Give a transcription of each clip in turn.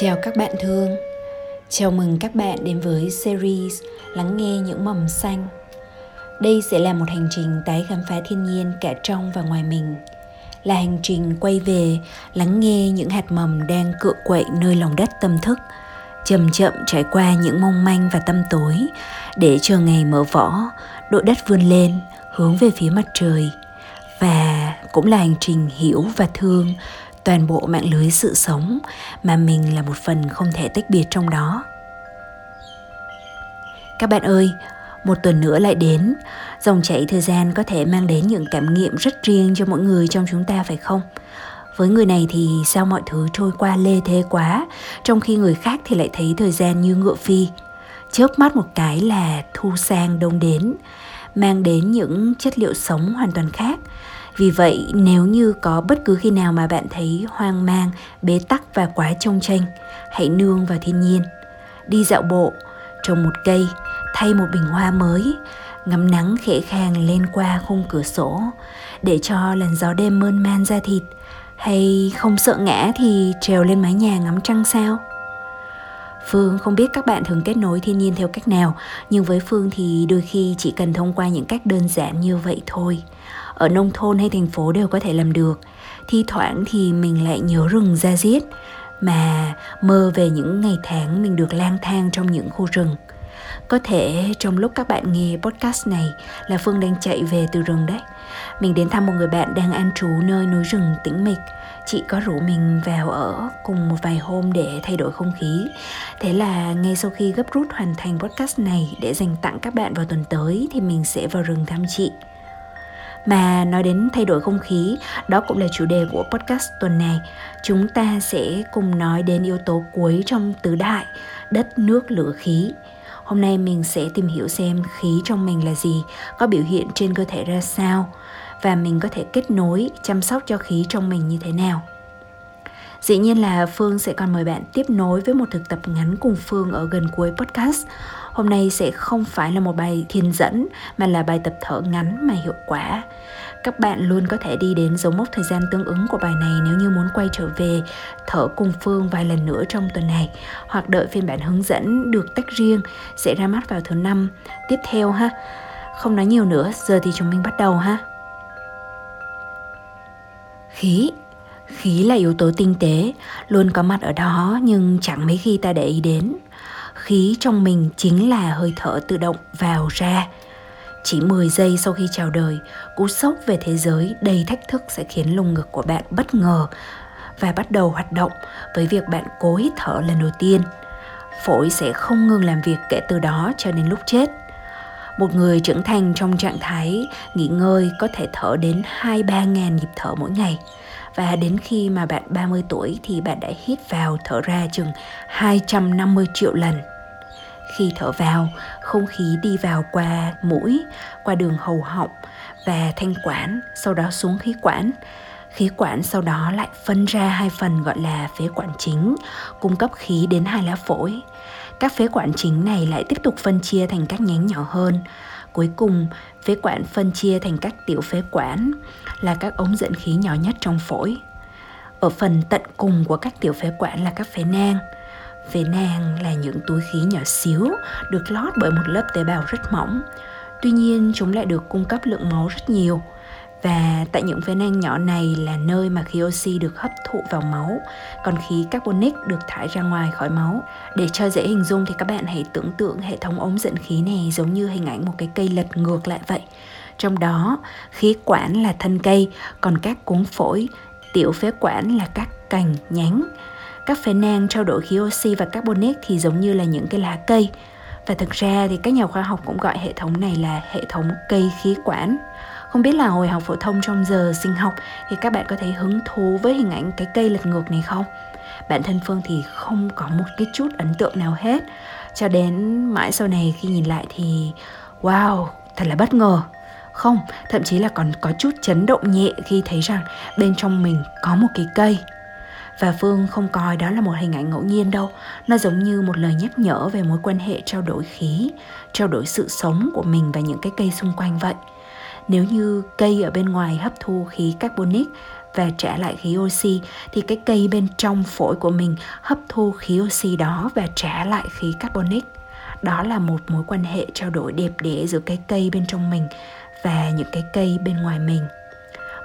Chào các bạn thương. Chào mừng các bạn đến với series Lắng nghe những mầm xanh. Đây sẽ là một hành trình tái khám phá thiên nhiên cả trong và ngoài mình. Là hành trình quay về lắng nghe những hạt mầm đang cựa quậy nơi lòng đất tâm thức Chậm chậm trải qua những mong manh và tâm tối Để chờ ngày mở vỏ, độ đất vươn lên, hướng về phía mặt trời. Và cũng là hành trình hiểu và thương toàn bộ mạng lưới sự sống mà mình là một phần không thể tách biệt trong đó. Các bạn ơi, một tuần nữa lại đến, dòng chảy thời gian có thể mang đến những cảm nghiệm rất riêng cho mỗi người trong chúng ta phải không? Với người này thì sao mọi thứ trôi qua lê thế quá, trong khi người khác thì lại thấy thời gian như ngựa phi. Chớp mắt một cái là thu sang đông đến, mang đến những chất liệu sống hoàn toàn khác vì vậy nếu như có bất cứ khi nào mà bạn thấy hoang mang, bế tắc và quá trông tranh, hãy nương vào thiên nhiên. Đi dạo bộ, trồng một cây, thay một bình hoa mới, ngắm nắng khẽ khàng lên qua khung cửa sổ, để cho làn gió đêm mơn man ra thịt, hay không sợ ngã thì trèo lên mái nhà ngắm trăng sao? Phương không biết các bạn thường kết nối thiên nhiên theo cách nào, nhưng với Phương thì đôi khi chỉ cần thông qua những cách đơn giản như vậy thôi ở nông thôn hay thành phố đều có thể làm được. Thi thoảng thì mình lại nhớ rừng ra giết mà mơ về những ngày tháng mình được lang thang trong những khu rừng. Có thể trong lúc các bạn nghe podcast này là phương đang chạy về từ rừng đấy. Mình đến thăm một người bạn đang an trú nơi núi rừng tĩnh mịch. Chị có rủ mình vào ở cùng một vài hôm để thay đổi không khí. Thế là ngay sau khi gấp rút hoàn thành podcast này để dành tặng các bạn vào tuần tới thì mình sẽ vào rừng thăm chị mà nói đến thay đổi không khí, đó cũng là chủ đề của podcast tuần này. Chúng ta sẽ cùng nói đến yếu tố cuối trong tứ đại, đất, nước, lửa, khí. Hôm nay mình sẽ tìm hiểu xem khí trong mình là gì, có biểu hiện trên cơ thể ra sao và mình có thể kết nối, chăm sóc cho khí trong mình như thế nào. Dĩ nhiên là Phương sẽ còn mời bạn tiếp nối với một thực tập ngắn cùng Phương ở gần cuối podcast. Hôm nay sẽ không phải là một bài thiền dẫn mà là bài tập thở ngắn mà hiệu quả. Các bạn luôn có thể đi đến dấu mốc thời gian tương ứng của bài này nếu như muốn quay trở về thở cùng Phương vài lần nữa trong tuần này hoặc đợi phiên bản hướng dẫn được tách riêng sẽ ra mắt vào thứ năm tiếp theo ha. Không nói nhiều nữa, giờ thì chúng mình bắt đầu ha. Khí Khí là yếu tố tinh tế, luôn có mặt ở đó nhưng chẳng mấy khi ta để ý đến. Khí trong mình chính là hơi thở tự động vào ra. Chỉ 10 giây sau khi chào đời, cú sốc về thế giới đầy thách thức sẽ khiến lồng ngực của bạn bất ngờ và bắt đầu hoạt động với việc bạn cố hít thở lần đầu tiên. Phổi sẽ không ngừng làm việc kể từ đó cho đến lúc chết. Một người trưởng thành trong trạng thái nghỉ ngơi có thể thở đến 2-3 ngàn nhịp thở mỗi ngày và đến khi mà bạn 30 tuổi thì bạn đã hít vào thở ra chừng 250 triệu lần. Khi thở vào, không khí đi vào qua mũi, qua đường hầu họng và thanh quản, sau đó xuống khí quản. Khí quản sau đó lại phân ra hai phần gọi là phế quản chính, cung cấp khí đến hai lá phổi. Các phế quản chính này lại tiếp tục phân chia thành các nhánh nhỏ hơn. Cuối cùng, phế quản phân chia thành các tiểu phế quản là các ống dẫn khí nhỏ nhất trong phổi. Ở phần tận cùng của các tiểu phế quản là các phế nang về nang là những túi khí nhỏ xíu được lót bởi một lớp tế bào rất mỏng. Tuy nhiên chúng lại được cung cấp lượng máu rất nhiều và tại những phế nang nhỏ này là nơi mà khí oxy được hấp thụ vào máu, còn khí carbonic được thải ra ngoài khỏi máu. Để cho dễ hình dung thì các bạn hãy tưởng tượng hệ thống ống dẫn khí này giống như hình ảnh một cái cây lật ngược lại vậy. Trong đó, khí quản là thân cây, còn các cuống phổi, tiểu phế quản là các cành, nhánh. Các phế nang trao đổi khí oxy và carbonic thì giống như là những cái lá cây. Và thực ra thì các nhà khoa học cũng gọi hệ thống này là hệ thống cây khí quản. Không biết là hồi học phổ thông trong giờ sinh học thì các bạn có thấy hứng thú với hình ảnh cái cây lật ngược này không? Bản thân Phương thì không có một cái chút ấn tượng nào hết. Cho đến mãi sau này khi nhìn lại thì wow, thật là bất ngờ. Không, thậm chí là còn có chút chấn động nhẹ khi thấy rằng bên trong mình có một cái cây. Và Phương không coi đó là một hình ảnh ngẫu nhiên đâu. Nó giống như một lời nhắc nhở về mối quan hệ trao đổi khí, Trao đổi sự sống của mình và những cái cây xung quanh vậy. Nếu như cây ở bên ngoài hấp thu khí carbonic và trả lại khí oxy, thì cái cây bên trong phổi của mình hấp thu khí oxy đó và trả lại khí carbonic. Đó là một mối quan hệ trao đổi đẹp đẽ giữa cái cây bên trong mình và những cái cây bên ngoài mình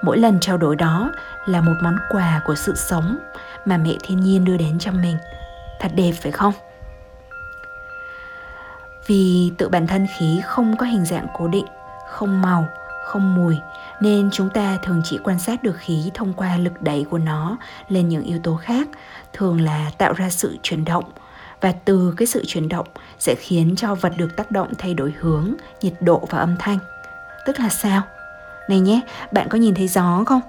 mỗi lần trao đổi đó là một món quà của sự sống mà mẹ thiên nhiên đưa đến cho mình. Thật đẹp phải không? Vì tự bản thân khí không có hình dạng cố định, không màu, không mùi, nên chúng ta thường chỉ quan sát được khí thông qua lực đẩy của nó lên những yếu tố khác, thường là tạo ra sự chuyển động. Và từ cái sự chuyển động sẽ khiến cho vật được tác động thay đổi hướng, nhiệt độ và âm thanh. Tức là sao? Này nhé, bạn có nhìn thấy gió không?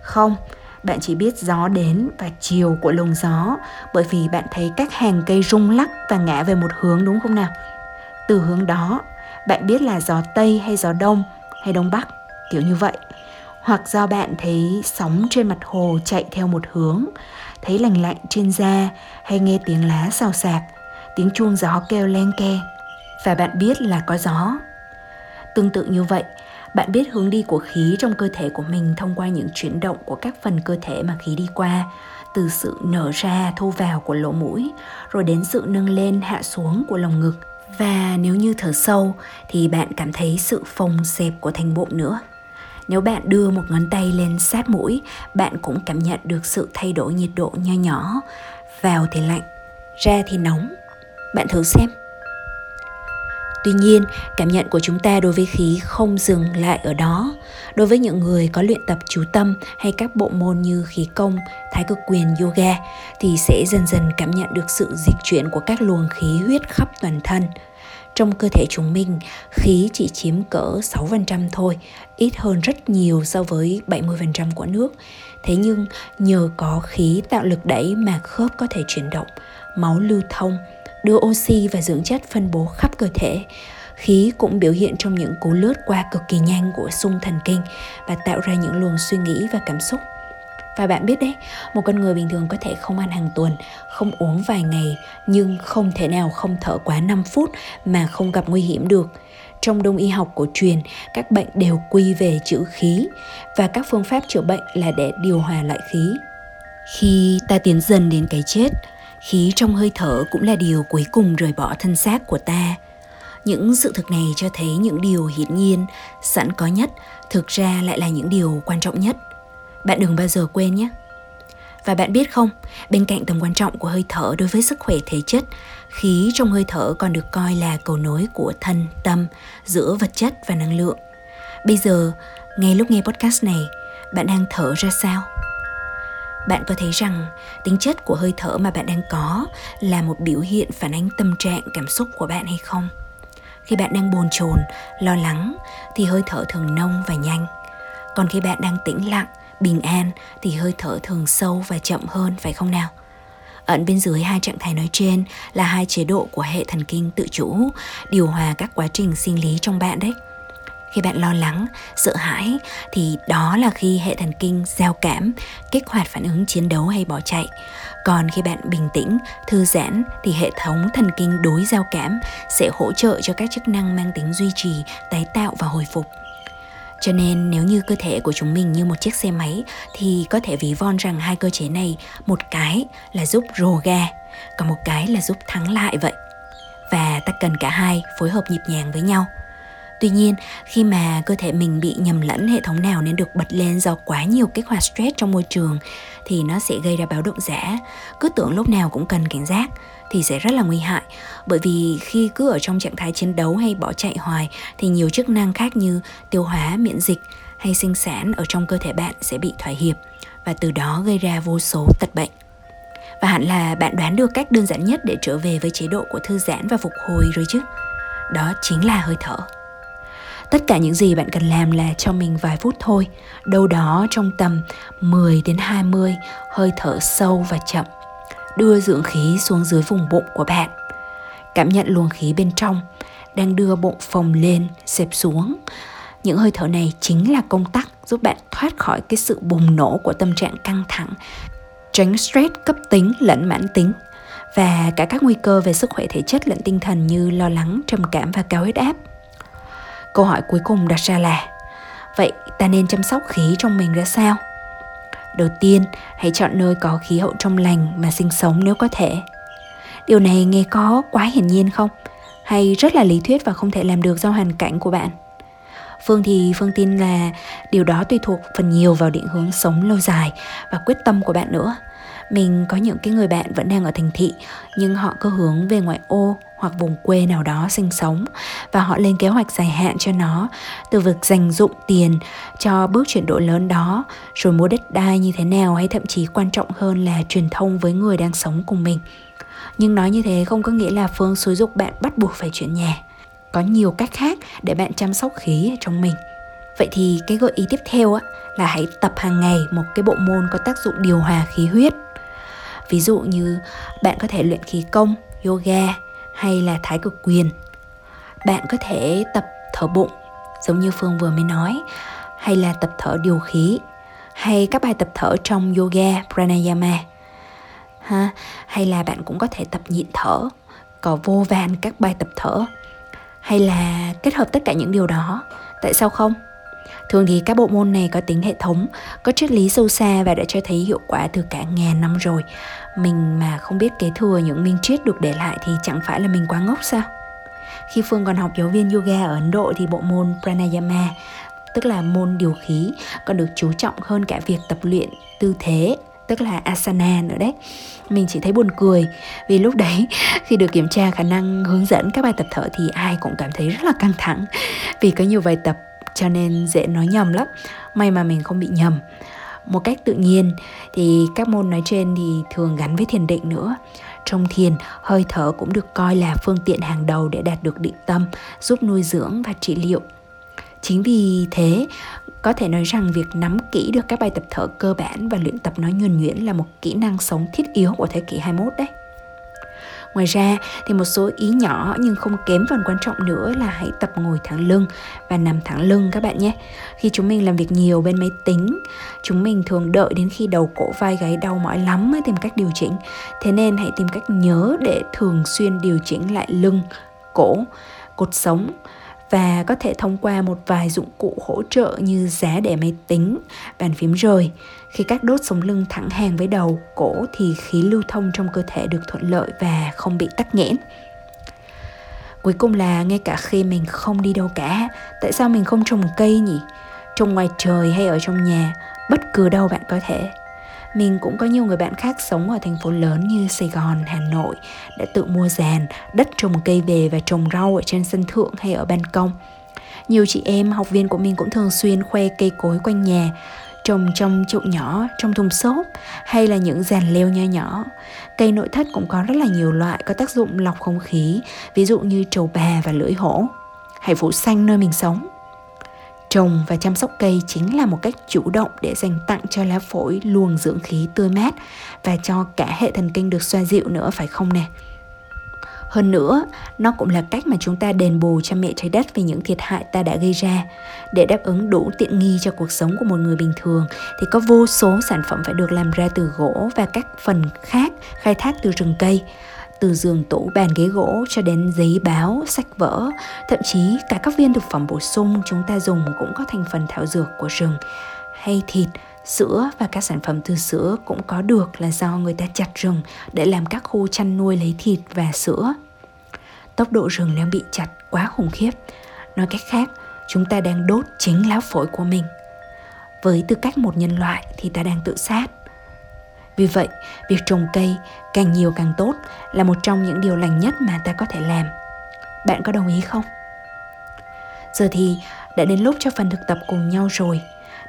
Không, bạn chỉ biết gió đến và chiều của luồng gió, bởi vì bạn thấy các hàng cây rung lắc và ngã về một hướng, đúng không nào? Từ hướng đó, bạn biết là gió tây hay gió đông hay đông bắc, kiểu như vậy. Hoặc do bạn thấy sóng trên mặt hồ chạy theo một hướng, thấy lành lạnh trên da hay nghe tiếng lá xào xạc, tiếng chuông gió kêu len ke, và bạn biết là có gió. Tương tự như vậy bạn biết hướng đi của khí trong cơ thể của mình thông qua những chuyển động của các phần cơ thể mà khí đi qua, từ sự nở ra thu vào của lỗ mũi, rồi đến sự nâng lên, hạ xuống của lồng ngực. Và nếu như thở sâu, thì bạn cảm thấy sự phồng xẹp của thành bụng nữa. Nếu bạn đưa một ngón tay lên sát mũi, bạn cũng cảm nhận được sự thay đổi nhiệt độ nho nhỏ, vào thì lạnh, ra thì nóng. Bạn thử xem. Tuy nhiên, cảm nhận của chúng ta đối với khí không dừng lại ở đó. Đối với những người có luyện tập chú tâm hay các bộ môn như khí công, thái cực quyền, yoga thì sẽ dần dần cảm nhận được sự dịch chuyển của các luồng khí huyết khắp toàn thân. Trong cơ thể chúng mình, khí chỉ chiếm cỡ 6% thôi, ít hơn rất nhiều so với 70% của nước. Thế nhưng nhờ có khí tạo lực đẩy mà khớp có thể chuyển động, máu lưu thông, đưa oxy và dưỡng chất phân bố khắp cơ thể. Khí cũng biểu hiện trong những cú lướt qua cực kỳ nhanh của xung thần kinh và tạo ra những luồng suy nghĩ và cảm xúc. Và bạn biết đấy, một con người bình thường có thể không ăn hàng tuần, không uống vài ngày, nhưng không thể nào không thở quá 5 phút mà không gặp nguy hiểm được. Trong đông y học cổ truyền, các bệnh đều quy về chữ khí và các phương pháp chữa bệnh là để điều hòa lại khí. Khi ta tiến dần đến cái chết, khí trong hơi thở cũng là điều cuối cùng rời bỏ thân xác của ta. Những sự thực này cho thấy những điều hiển nhiên, sẵn có nhất, thực ra lại là những điều quan trọng nhất. Bạn đừng bao giờ quên nhé. Và bạn biết không, bên cạnh tầm quan trọng của hơi thở đối với sức khỏe thể chất, khí trong hơi thở còn được coi là cầu nối của thân, tâm giữa vật chất và năng lượng. Bây giờ, ngay lúc nghe podcast này, bạn đang thở ra sao? Bạn có thấy rằng tính chất của hơi thở mà bạn đang có là một biểu hiện phản ánh tâm trạng, cảm xúc của bạn hay không? Khi bạn đang bồn chồn, lo lắng thì hơi thở thường nông và nhanh. Còn khi bạn đang tĩnh lặng, bình an thì hơi thở thường sâu và chậm hơn, phải không nào? Ẩn bên dưới hai trạng thái nói trên là hai chế độ của hệ thần kinh tự chủ, điều hòa các quá trình sinh lý trong bạn đấy khi bạn lo lắng, sợ hãi, thì đó là khi hệ thần kinh giao cảm, kích hoạt phản ứng chiến đấu hay bỏ chạy. Còn khi bạn bình tĩnh, thư giãn, thì hệ thống thần kinh đối giao cảm sẽ hỗ trợ cho các chức năng mang tính duy trì, tái tạo và hồi phục. Cho nên nếu như cơ thể của chúng mình như một chiếc xe máy, thì có thể ví von rằng hai cơ chế này, một cái là giúp rồ ga, còn một cái là giúp thắng lại vậy. Và ta cần cả hai phối hợp nhịp nhàng với nhau. Tuy nhiên, khi mà cơ thể mình bị nhầm lẫn hệ thống nào nên được bật lên do quá nhiều kích hoạt stress trong môi trường thì nó sẽ gây ra báo động giả. Cứ tưởng lúc nào cũng cần cảnh giác thì sẽ rất là nguy hại bởi vì khi cứ ở trong trạng thái chiến đấu hay bỏ chạy hoài thì nhiều chức năng khác như tiêu hóa, miễn dịch hay sinh sản ở trong cơ thể bạn sẽ bị thỏa hiệp và từ đó gây ra vô số tật bệnh. Và hẳn là bạn đoán được cách đơn giản nhất để trở về với chế độ của thư giãn và phục hồi rồi chứ. Đó chính là hơi thở. Tất cả những gì bạn cần làm là cho mình vài phút thôi, đâu đó trong tầm 10 đến 20 hơi thở sâu và chậm. Đưa dưỡng khí xuống dưới vùng bụng của bạn. Cảm nhận luồng khí bên trong đang đưa bụng phồng lên, xẹp xuống. Những hơi thở này chính là công tắc giúp bạn thoát khỏi cái sự bùng nổ của tâm trạng căng thẳng, tránh stress cấp tính lẫn mãn tính và cả các nguy cơ về sức khỏe thể chất lẫn tinh thần như lo lắng, trầm cảm và cao huyết áp. Câu hỏi cuối cùng đặt ra là Vậy ta nên chăm sóc khí trong mình ra sao? Đầu tiên, hãy chọn nơi có khí hậu trong lành mà sinh sống nếu có thể. Điều này nghe có quá hiển nhiên không? Hay rất là lý thuyết và không thể làm được do hoàn cảnh của bạn? Phương thì Phương tin là điều đó tùy thuộc phần nhiều vào định hướng sống lâu dài và quyết tâm của bạn nữa. Mình có những cái người bạn vẫn đang ở thành thị nhưng họ cứ hướng về ngoại ô hoặc vùng quê nào đó sinh sống, và họ lên kế hoạch dài hạn cho nó, từ việc dành dụng tiền cho bước chuyển đổi lớn đó, rồi mua đất đai như thế nào, hay thậm chí quan trọng hơn là truyền thông với người đang sống cùng mình. Nhưng nói như thế không có nghĩa là phương xúi dục bạn bắt buộc phải chuyển nhà. Có nhiều cách khác để bạn chăm sóc khí trong mình. Vậy thì cái gợi ý tiếp theo á, là hãy tập hàng ngày một cái bộ môn có tác dụng điều hòa khí huyết. Ví dụ như bạn có thể luyện khí công, yoga hay là thái cực quyền? Bạn có thể tập thở bụng, giống như phương vừa mới nói, hay là tập thở điều khí, hay các bài tập thở trong yoga, pranayama. Ha, hay là bạn cũng có thể tập nhịn thở, có vô vàn các bài tập thở, hay là kết hợp tất cả những điều đó. Tại sao không? Thường thì các bộ môn này có tính hệ thống, có triết lý sâu xa và đã cho thấy hiệu quả từ cả ngàn năm rồi. Mình mà không biết kế thừa những minh triết được để lại thì chẳng phải là mình quá ngốc sao? Khi phương còn học giáo viên yoga ở ấn độ thì bộ môn pranayama, tức là môn điều khí, còn được chú trọng hơn cả việc tập luyện tư thế, tức là asana nữa đấy. Mình chỉ thấy buồn cười vì lúc đấy khi được kiểm tra khả năng hướng dẫn các bài tập thở thì ai cũng cảm thấy rất là căng thẳng. Vì có nhiều bài tập cho nên dễ nói nhầm lắm. May mà mình không bị nhầm. Một cách tự nhiên thì các môn nói trên thì thường gắn với thiền định nữa. Trong thiền, hơi thở cũng được coi là phương tiện hàng đầu để đạt được định tâm, giúp nuôi dưỡng và trị liệu. Chính vì thế, có thể nói rằng việc nắm kỹ được các bài tập thở cơ bản và luyện tập nó nhuần nhuyễn là một kỹ năng sống thiết yếu của thế kỷ 21 đấy. Ngoài ra thì một số ý nhỏ nhưng không kém phần quan trọng nữa là hãy tập ngồi thẳng lưng và nằm thẳng lưng các bạn nhé. Khi chúng mình làm việc nhiều bên máy tính, chúng mình thường đợi đến khi đầu cổ vai gáy đau mỏi lắm mới tìm cách điều chỉnh. Thế nên hãy tìm cách nhớ để thường xuyên điều chỉnh lại lưng, cổ, cột sống và có thể thông qua một vài dụng cụ hỗ trợ như giá để máy tính, bàn phím rời. Khi các đốt sống lưng thẳng hàng với đầu, cổ thì khí lưu thông trong cơ thể được thuận lợi và không bị tắc nghẽn. Cuối cùng là ngay cả khi mình không đi đâu cả, tại sao mình không trồng cây nhỉ? Trồng ngoài trời hay ở trong nhà, bất cứ đâu bạn có thể mình cũng có nhiều người bạn khác sống ở thành phố lớn như Sài Gòn, Hà Nội đã tự mua giàn, đất trồng cây về và trồng rau ở trên sân thượng hay ở ban công. Nhiều chị em học viên của mình cũng thường xuyên khoe cây cối quanh nhà, trồng trong chậu nhỏ, trong thùng xốp hay là những giàn leo nho nhỏ. Cây nội thất cũng có rất là nhiều loại có tác dụng lọc không khí, ví dụ như trầu bà và lưỡi hổ. Hãy phủ xanh nơi mình sống. Trồng và chăm sóc cây chính là một cách chủ động để dành tặng cho lá phổi luồng dưỡng khí tươi mát và cho cả hệ thần kinh được xoa dịu nữa phải không nè? Hơn nữa, nó cũng là cách mà chúng ta đền bù cho mẹ trái đất về những thiệt hại ta đã gây ra. Để đáp ứng đủ tiện nghi cho cuộc sống của một người bình thường thì có vô số sản phẩm phải được làm ra từ gỗ và các phần khác khai thác từ rừng cây từ giường tủ bàn ghế gỗ cho đến giấy báo, sách vở, thậm chí cả các viên thực phẩm bổ sung chúng ta dùng cũng có thành phần thảo dược của rừng hay thịt, sữa và các sản phẩm từ sữa cũng có được là do người ta chặt rừng để làm các khu chăn nuôi lấy thịt và sữa. Tốc độ rừng đang bị chặt quá khủng khiếp. Nói cách khác, chúng ta đang đốt chính lá phổi của mình. Với tư cách một nhân loại thì ta đang tự sát vì vậy, việc trồng cây càng nhiều càng tốt là một trong những điều lành nhất mà ta có thể làm. Bạn có đồng ý không? Giờ thì đã đến lúc cho phần thực tập cùng nhau rồi.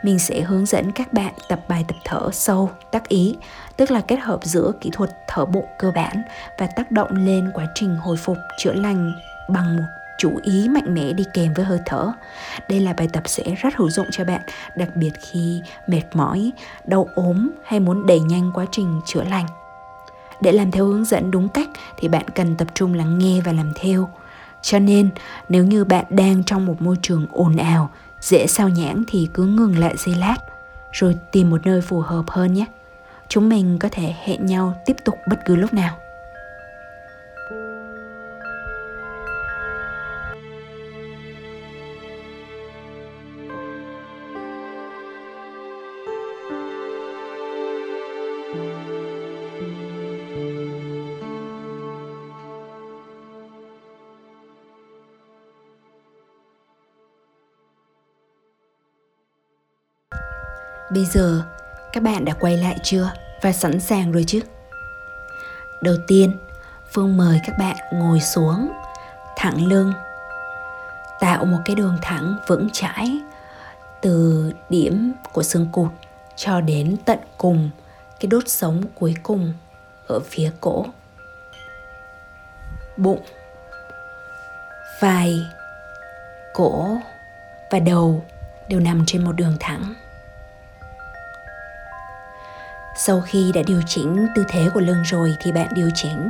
Mình sẽ hướng dẫn các bạn tập bài tập thở sâu, tác ý, tức là kết hợp giữa kỹ thuật thở bụng cơ bản và tác động lên quá trình hồi phục chữa lành bằng một chú ý mạnh mẽ đi kèm với hơi thở. Đây là bài tập sẽ rất hữu dụng cho bạn, đặc biệt khi mệt mỏi, đau ốm hay muốn đẩy nhanh quá trình chữa lành. Để làm theo hướng dẫn đúng cách thì bạn cần tập trung lắng nghe và làm theo. Cho nên, nếu như bạn đang trong một môi trường ồn ào, dễ sao nhãng thì cứ ngừng lại giây lát, rồi tìm một nơi phù hợp hơn nhé. Chúng mình có thể hẹn nhau tiếp tục bất cứ lúc nào. Bây giờ, các bạn đã quay lại chưa? Và sẵn sàng rồi chứ? Đầu tiên, phương mời các bạn ngồi xuống, thẳng lưng, tạo một cái đường thẳng vững chãi từ điểm của xương cụt cho đến tận cùng, cái đốt sống cuối cùng ở phía cổ. Bụng, vai, cổ và đầu đều nằm trên một đường thẳng sau khi đã điều chỉnh tư thế của lưng rồi thì bạn điều chỉnh.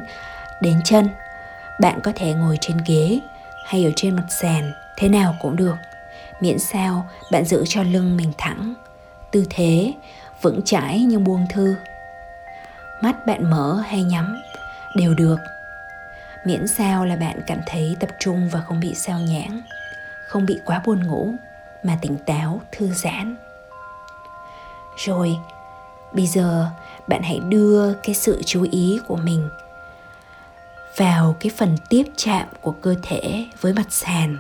Đến chân, bạn có thể ngồi trên ghế hay ở trên mặt sàn, thế nào cũng được. Miễn sao bạn giữ cho lưng mình thẳng, tư thế, vững chãi nhưng buông thư. Mắt bạn mở hay nhắm, đều được. Miễn sao là bạn cảm thấy tập trung và không bị sao nhãng, không bị quá buồn ngủ, mà tỉnh táo, thư giãn. Rồi bây giờ, bạn hãy đưa cái sự chú ý của mình vào cái phần tiếp chạm của cơ thể với mặt sàn.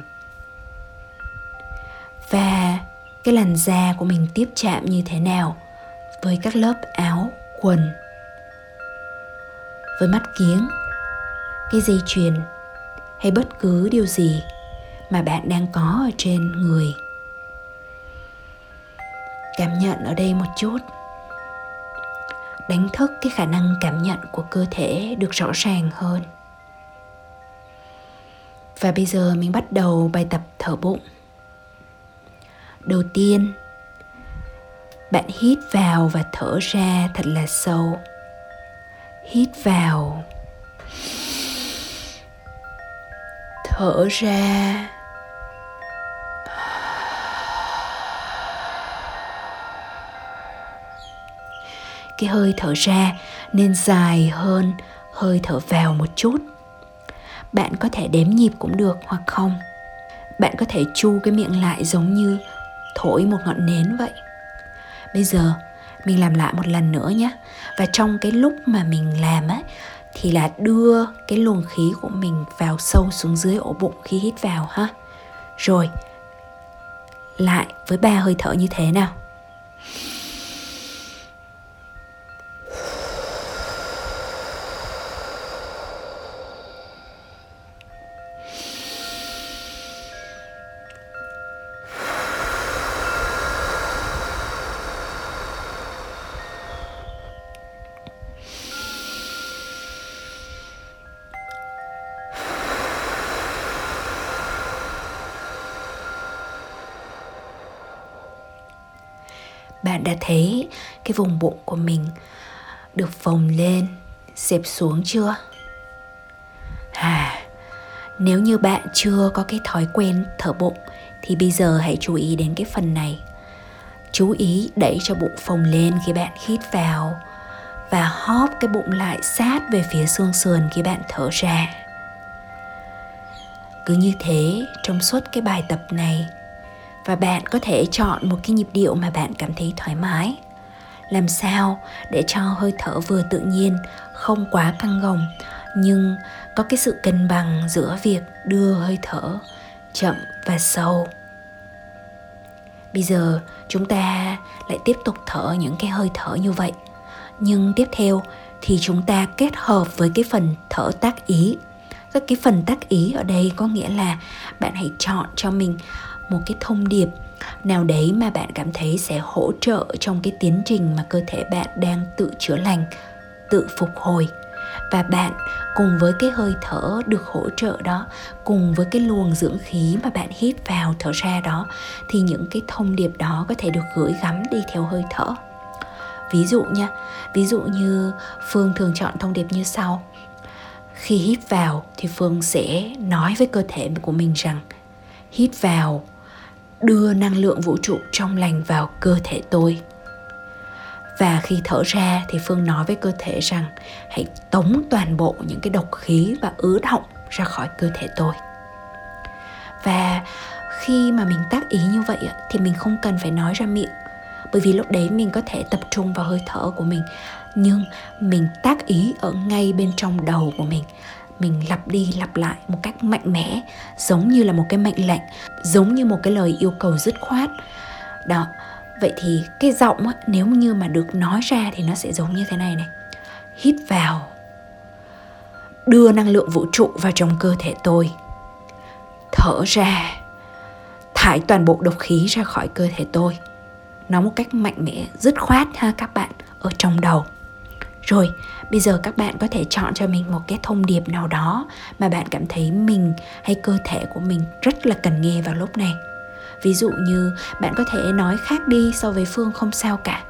Và cái làn da của mình tiếp chạm như thế nào với các lớp áo, quần, với mắt kiếng, cái dây chuyền hay bất cứ điều gì mà bạn đang có ở trên người. Cảm nhận ở đây một chút đánh thức cái khả năng cảm nhận của cơ thể được rõ ràng hơn. Và bây giờ mình bắt đầu bài tập thở bụng. Đầu tiên, bạn hít vào và thở ra thật là sâu. Hít vào. Thở ra. Cái hơi thở ra nên dài hơn, hơi thở vào một chút. Bạn có thể đếm nhịp cũng được hoặc không? Bạn có thể chu cái miệng lại giống như thổi một ngọn nến vậy. Bây giờ, mình làm lại một lần nữa nhé. Và trong cái lúc mà mình làm ấy, thì là đưa cái luồng khí của mình vào sâu xuống dưới ổ bụng khi hít vào ha. Rồi, lại với ba hơi thở như thế nào? Bạn đã thấy cái vùng bụng của mình được phồng lên, xẹp xuống chưa? À nếu như bạn chưa có cái thói quen thở bụng thì bây giờ hãy chú ý đến cái phần này. Chú ý đẩy cho bụng phồng lên khi bạn hít vào và hóp cái bụng lại sát về phía xương sườn khi bạn thở ra. Cứ như thế, trong suốt cái bài tập này và bạn có thể chọn một cái nhịp điệu mà bạn cảm thấy thoải mái. Làm sao để cho hơi thở vừa tự nhiên, không quá căng gồng, nhưng có cái sự cân bằng giữa việc đưa hơi thở chậm và sâu. Bây giờ, chúng ta lại tiếp tục thở những cái hơi thở như vậy. Nhưng tiếp theo thì chúng ta kết hợp với cái phần thở tác ý. Cái phần tác ý ở đây có nghĩa là bạn hãy chọn cho mình một cái thông điệp nào đấy mà bạn cảm thấy sẽ hỗ trợ trong cái tiến trình mà cơ thể bạn đang tự chữa lành, tự phục hồi. Và bạn cùng với cái hơi thở được hỗ trợ đó, cùng với cái luồng dưỡng khí mà bạn hít vào thở ra đó, thì những cái thông điệp đó có thể được gửi gắm đi theo hơi thở. Ví dụ nha, ví dụ như phương thường chọn thông điệp như sau. Khi hít vào thì phương sẽ nói với cơ thể của mình rằng, hít vào đưa năng lượng vũ trụ trong lành vào cơ thể tôi. Và khi thở ra thì phương nói với cơ thể rằng, hãy tống toàn bộ những cái độc khí và ứ động ra khỏi cơ thể tôi. Và khi mà mình tác ý như vậy thì mình không cần phải nói ra miệng. Bởi vì lúc đấy mình có thể tập trung vào hơi thở của mình, nhưng mình tác ý ở ngay bên trong đầu của mình mình lặp đi lặp lại một cách mạnh mẽ giống như là một cái mệnh lệnh giống như một cái lời yêu cầu dứt khoát. Đó vậy thì cái giọng á, nếu như mà được nói ra thì nó sẽ giống như thế này này. Hít vào. Đưa năng lượng vũ trụ vào trong cơ thể tôi. Thở ra. Thải toàn bộ độc khí ra khỏi cơ thể tôi. Nói một cách mạnh mẽ dứt khoát ha các bạn ở trong đầu rồi, bây giờ các bạn có thể chọn cho mình một cái thông điệp nào đó mà bạn cảm thấy mình hay cơ thể của mình rất là cần nghe vào lúc này. Ví dụ như bạn có thể nói khác đi so với phương không sao cả.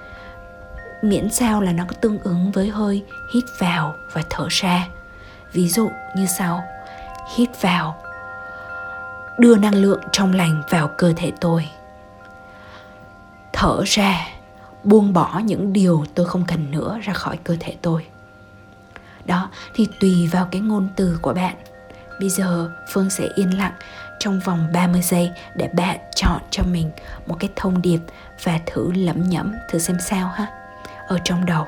Miễn sao là nó có tương ứng với hơi hít vào và thở ra. Ví dụ như sau. Hít vào. Đưa năng lượng trong lành vào cơ thể tôi. Thở ra buông bỏ những điều tôi không cần nữa ra khỏi cơ thể tôi. Đó, thì tùy vào cái ngôn từ của bạn. Bây giờ, phương sẽ yên lặng trong vòng 30 giây để bạn chọn cho mình một cái thông điệp và thử lẩm nhẩm thử xem sao ha. Ở trong đầu.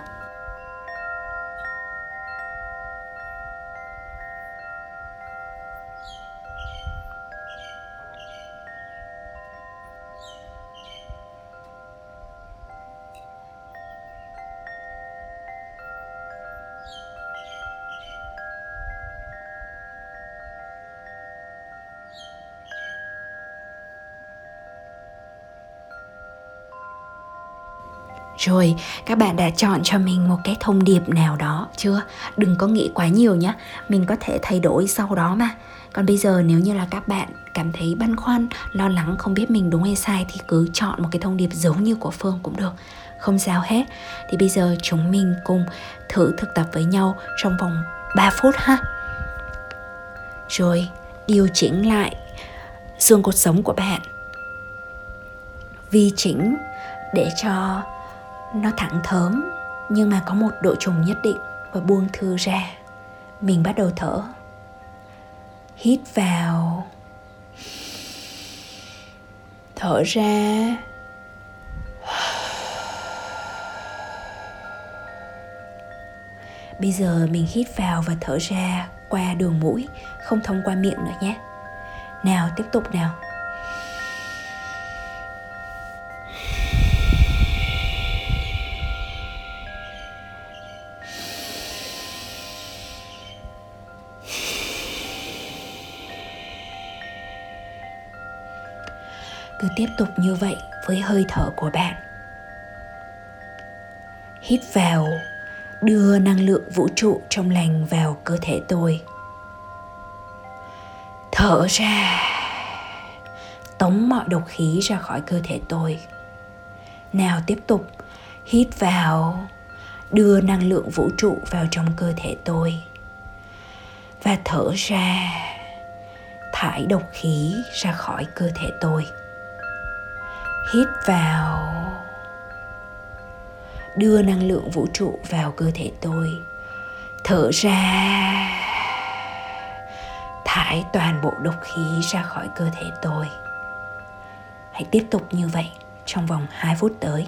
Rồi, các bạn đã chọn cho mình một cái thông điệp nào đó chưa? Đừng có nghĩ quá nhiều nhé, mình có thể thay đổi sau đó mà. Còn bây giờ nếu như là các bạn cảm thấy băn khoăn, lo lắng không biết mình đúng hay sai thì cứ chọn một cái thông điệp giống như của Phương cũng được. Không sao hết. Thì bây giờ chúng mình cùng thử thực tập với nhau trong vòng 3 phút ha. Rồi, điều chỉnh lại xương cột sống của bạn. Vi chỉnh để cho nó thẳng thớm, nhưng mà có một độ trùng nhất định và buông thư ra. Mình bắt đầu thở. Hít vào. Thở ra. Bây giờ mình hít vào và thở ra qua đường mũi, không thông qua miệng nữa nhé. Nào, tiếp tục nào. Cứ tiếp tục như vậy với hơi thở của bạn. Hít vào, đưa năng lượng vũ trụ trong lành vào cơ thể tôi. Thở ra, tống mọi độc khí ra khỏi cơ thể tôi. Nào tiếp tục, hít vào, đưa năng lượng vũ trụ vào trong cơ thể tôi. Và thở ra, thải độc khí ra khỏi cơ thể tôi hít vào. Đưa năng lượng vũ trụ vào cơ thể tôi. Thở ra. Thải toàn bộ độc khí ra khỏi cơ thể tôi. Hãy tiếp tục như vậy trong vòng 2 phút tới.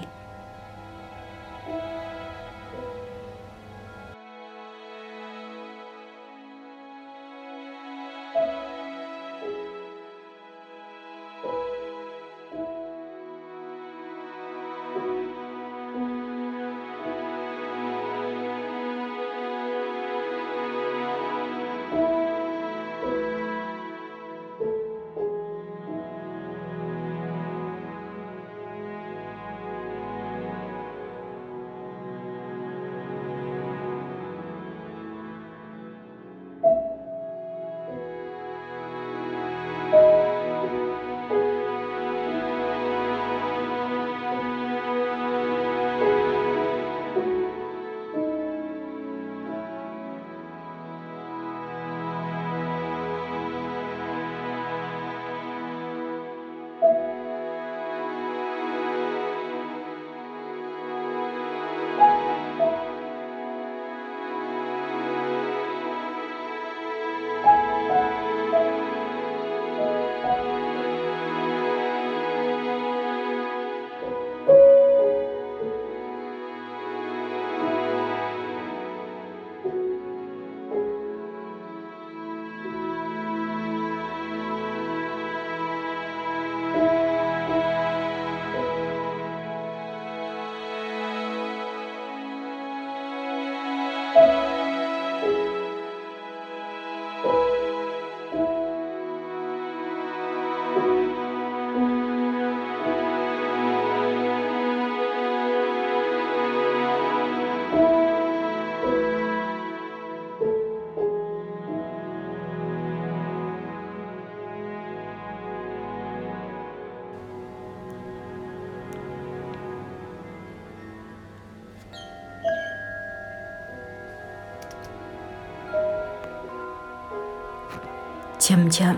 Chậm chậm,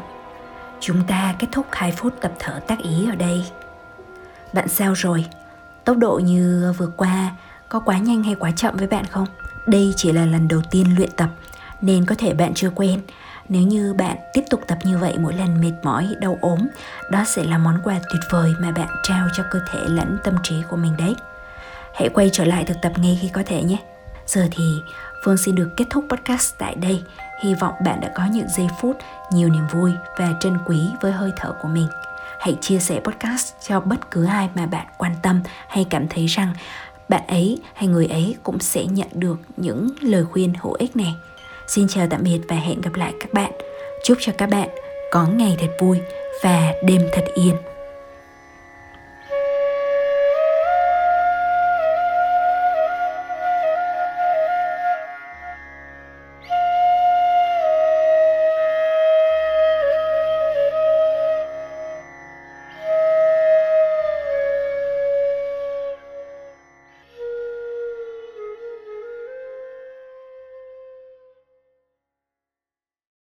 chúng ta kết thúc 2 phút tập thở tác ý ở đây. Bạn sao rồi? Tốc độ như vừa qua có quá nhanh hay quá chậm với bạn không? Đây chỉ là lần đầu tiên luyện tập nên có thể bạn chưa quen. Nếu như bạn tiếp tục tập như vậy mỗi lần mệt mỏi, đau ốm, đó sẽ là món quà tuyệt vời mà bạn trao cho cơ thể lẫn tâm trí của mình đấy. Hãy quay trở lại thực tập ngay khi có thể nhé. Giờ thì Phương xin được kết thúc podcast tại đây. Hy vọng bạn đã có những giây phút, nhiều niềm vui và trân quý với hơi thở của mình. Hãy chia sẻ podcast cho bất cứ ai mà bạn quan tâm hay cảm thấy rằng bạn ấy hay người ấy cũng sẽ nhận được những lời khuyên hữu ích này. Xin chào tạm biệt và hẹn gặp lại các bạn. Chúc cho các bạn có ngày thật vui và đêm thật yên.